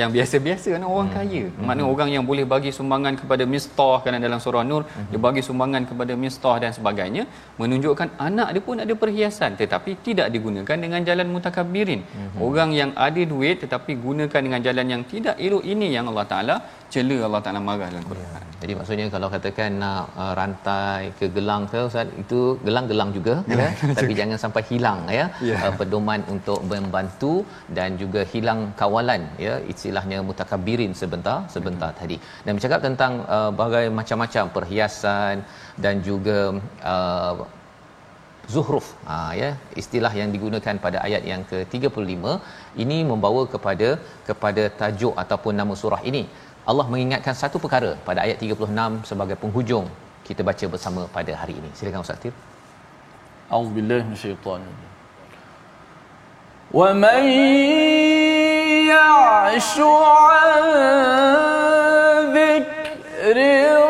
yang biasa-biasa kan orang hmm. kaya hmm. maknanya orang yang boleh bagi sumbangan kepada mistah kerana dalam surah nur hmm. dia bagi sumbangan kepada mistah dan sebagainya menunjukkan anak dia pun ada perhiasan tetapi tidak digunakan dengan jalan mutakabbirin hmm. orang yang ada duit tetapi gunakan dengan jalan yang tidak elok ini yang Allah Taala cela Allah Taala marah dalam Quran. Ya. Jadi maksudnya kalau katakan nak uh, rantai ke gelang ke Ustaz itu gelang-gelang juga ya tapi jangan sampai hilang ya yeah. uh, pedoman untuk membantu dan juga hilang kawalan ya istilahnya mutakabbirin sebentar sebentar hmm. tadi. Dan bercakap tentang uh, berbagai macam-macam perhiasan dan juga uh, zuhruf ha, ya istilah yang digunakan pada ayat yang ke-35 ini membawa kepada kepada tajuk ataupun nama surah ini Allah mengingatkan satu perkara pada ayat 36 sebagai penghujung kita baca bersama pada hari ini. Silakan Ustaz Tir. Auzubillahi minasyaitanir Wa man ya'shu 'an dhikri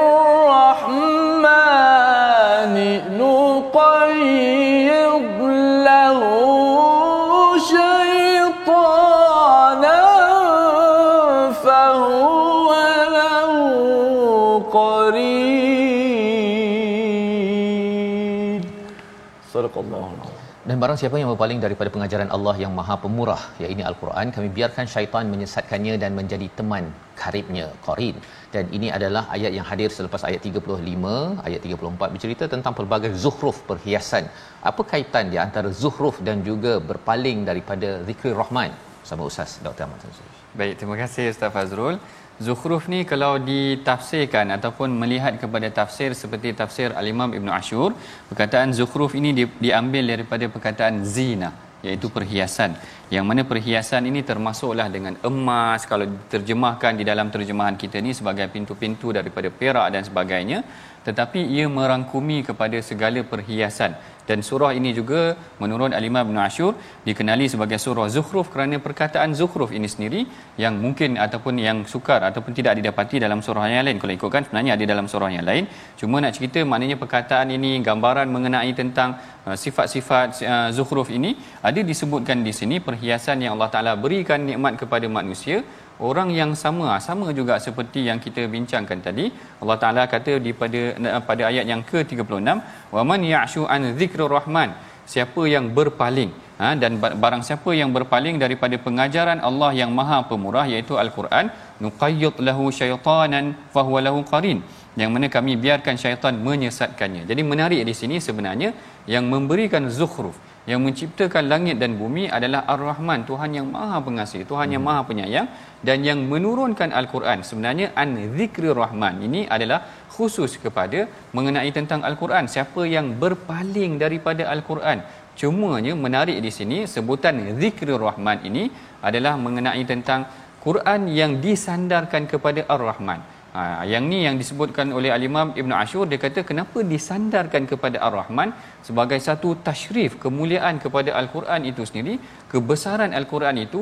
Dan barang siapa yang berpaling daripada pengajaran Allah yang Maha Pemurah, iaitu Al-Quran, kami biarkan syaitan menyesatkannya dan menjadi teman karibnya, qarin. Dan ini adalah ayat yang hadir selepas ayat 35, ayat 34 bercerita tentang pelbagai zuhruf perhiasan. Apa kaitan di antara zuhruf dan juga berpaling daripada zikir Rahman? Sama Ustaz Dr. Ahmad Tansuh. Baik, terima kasih Ustaz Fazrul. Zukhruf ni kalau ditafsirkan ataupun melihat kepada tafsir seperti tafsir Al-Imam Ibn Ashur, perkataan zukhruf ini di, diambil daripada perkataan zina iaitu perhiasan. Yang mana perhiasan ini termasuklah dengan emas kalau diterjemahkan di dalam terjemahan kita ni sebagai pintu-pintu daripada perak dan sebagainya, tetapi ia merangkumi kepada segala perhiasan. Dan surah ini juga menurut Al-Imam Ibn Ashur dikenali sebagai surah Zukhruf kerana perkataan Zukhruf ini sendiri yang mungkin ataupun yang sukar ataupun tidak didapati dalam surah yang lain. Kalau ikutkan sebenarnya ada dalam surah yang lain. Cuma nak cerita maknanya perkataan ini gambaran mengenai tentang uh, sifat-sifat uh, Zukhruf ini ada disebutkan di sini perhiasan yang Allah Taala berikan nikmat kepada manusia orang yang sama. Sama juga seperti yang kita bincangkan tadi. Allah Taala kata di pada pada ayat yang ke-36 wa man ya'shu an dzikrir rahman siapa yang berpaling. Ha, dan barang siapa yang berpaling daripada pengajaran Allah yang Maha Pemurah iaitu Al-Quran nuqayyid lahu syaitanan fahuwa lahu qarin yang mana kami biarkan syaitan menyesatkannya. Jadi menarik di sini sebenarnya yang memberikan zukhruf yang menciptakan langit dan bumi adalah Ar-Rahman, Tuhan yang Maha Pengasih, Tuhan yang hmm. Maha Penyayang dan yang menurunkan Al-Quran. Sebenarnya an zikri Rahman ini adalah khusus kepada mengenai tentang Al-Quran. Siapa yang berpaling daripada Al-Quran. Cumanya menarik di sini sebutan zikri Rahman ini adalah mengenai tentang Quran yang disandarkan kepada Ar-Rahman. Ha, yang ni yang disebutkan oleh Al-Imam Ibn Ashur dia kata kenapa disandarkan kepada Ar-Rahman sebagai satu tashrif kemuliaan kepada Al-Quran itu sendiri kebesaran Al-Quran itu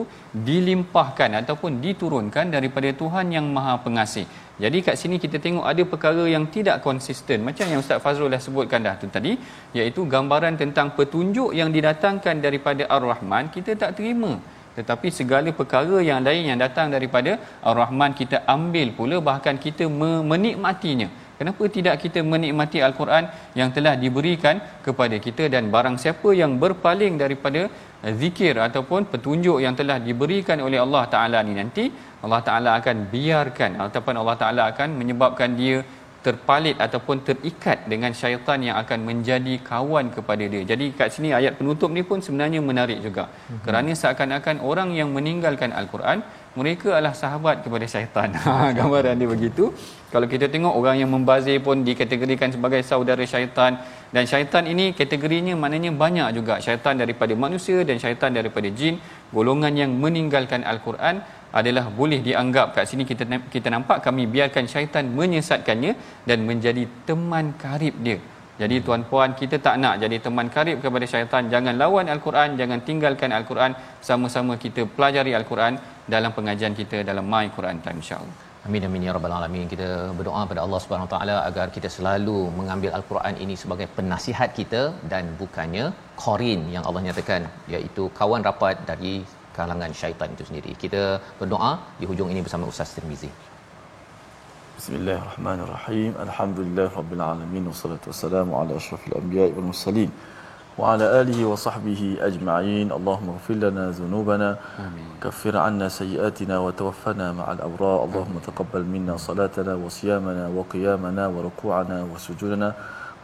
dilimpahkan ataupun diturunkan daripada Tuhan yang Maha Pengasih. Jadi kat sini kita tengok ada perkara yang tidak konsisten macam yang Ustaz Fazrul dah sebutkan dah tu tadi iaitu gambaran tentang petunjuk yang didatangkan daripada Ar-Rahman kita tak terima tetapi segala perkara yang lain yang datang daripada Ar-Rahman kita ambil pula bahkan kita menikmatinya. Kenapa tidak kita menikmati Al-Quran yang telah diberikan kepada kita dan barang siapa yang berpaling daripada zikir ataupun petunjuk yang telah diberikan oleh Allah Taala ni nanti Allah Taala akan biarkan ataupun Allah Taala akan menyebabkan dia terpalit ataupun terikat dengan syaitan yang akan menjadi kawan kepada dia. Jadi kat sini ayat penutup ni pun sebenarnya menarik juga. Mm-hmm. Kerana seakan-akan orang yang meninggalkan al-Quran mereka adalah sahabat kepada syaitan. Ha, gambaran dia begitu. Kalau kita tengok orang yang membazir pun dikategorikan sebagai saudara syaitan dan syaitan ini kategorinya maknanya banyak juga syaitan daripada manusia dan syaitan daripada jin golongan yang meninggalkan al-Quran adalah boleh dianggap kat sini kita kita nampak kami biarkan syaitan menyesatkannya dan menjadi teman karib dia. Jadi tuan puan kita tak nak jadi teman karib kepada syaitan. Jangan lawan al-Quran jangan tinggalkan al-Quran. Sama-sama kita pelajari al-Quran dalam pengajian kita dalam My Quran Time insya-Allah. Amin amin ya rabbal alamin. Kita berdoa pada Allah Subhanahu taala agar kita selalu mengambil al-Quran ini sebagai penasihat kita dan bukannya qarin yang Allah nyatakan iaitu kawan rapat dari kalangan syaitan itu sendiri. Kita berdoa di hujung ini bersama Ustaz Tirmizi. Bismillahirrahmanirrahim. Alhamdulillah rabbil alamin wassalatu wassalamu ala asyrafil anbiya'i wal mursalin. وعلى آله وصحبه أجمعين اللهم اغفر لنا ذنوبنا آمين. كفر عنا سيئاتنا وتوفنا مع الأبرار اللهم تقبل منا صلاتنا وصيامنا وقيامنا وركوعنا وسجودنا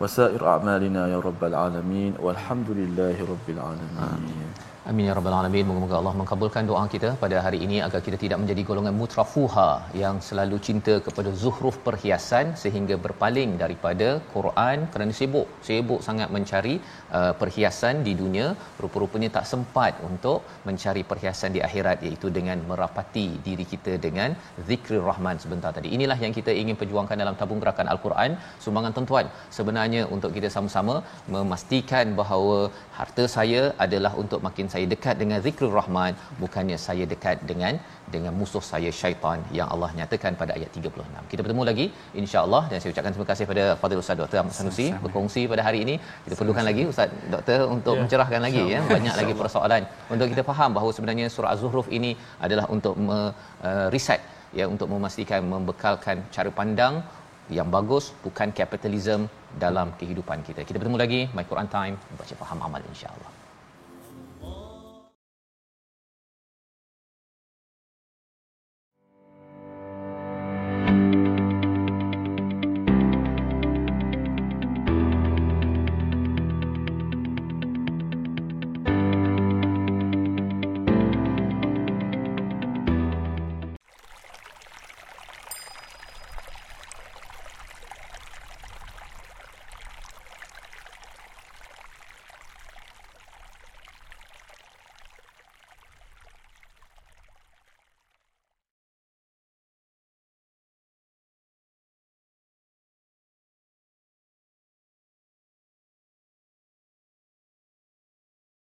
وسائر أعمالنا يا رب العالمين والحمد لله رب العالمين آمين. Amin ya rabbal alamin. Moga-moga Allah mengabulkan doa kita pada hari ini agar kita tidak menjadi golongan mutrafuha yang selalu cinta kepada zuhruf perhiasan sehingga berpaling daripada Quran kerana sibuk, sibuk sangat mencari uh, perhiasan di dunia, rupa-rupanya tak sempat untuk mencari perhiasan di akhirat iaitu dengan merapati diri kita dengan zikrul rahman sebentar tadi. Inilah yang kita ingin perjuangkan dalam tabung gerakan al-Quran sumbangan tuan-tuan. Sebenarnya untuk kita sama-sama memastikan bahawa harta saya adalah untuk makin saya dekat dengan zikrul rahman bukannya saya dekat dengan dengan musuh saya syaitan yang Allah nyatakan pada ayat 36. Kita bertemu lagi insya-Allah dan saya ucapkan terima kasih kepada Fadil Ustaz Dr. Ahmad Sanusi berkongsi pada hari ini. Kita perlukan lagi Ustaz Doktor untuk ya. mencerahkan lagi ya banyak lagi persoalan untuk kita faham bahawa sebenarnya surah Az-Zukhruf ini adalah untuk me, uh, reset ya untuk memastikan membekalkan cara pandang yang bagus bukan kapitalisme dalam kehidupan kita. Kita bertemu lagi My Quran Time baca faham amal insya-Allah.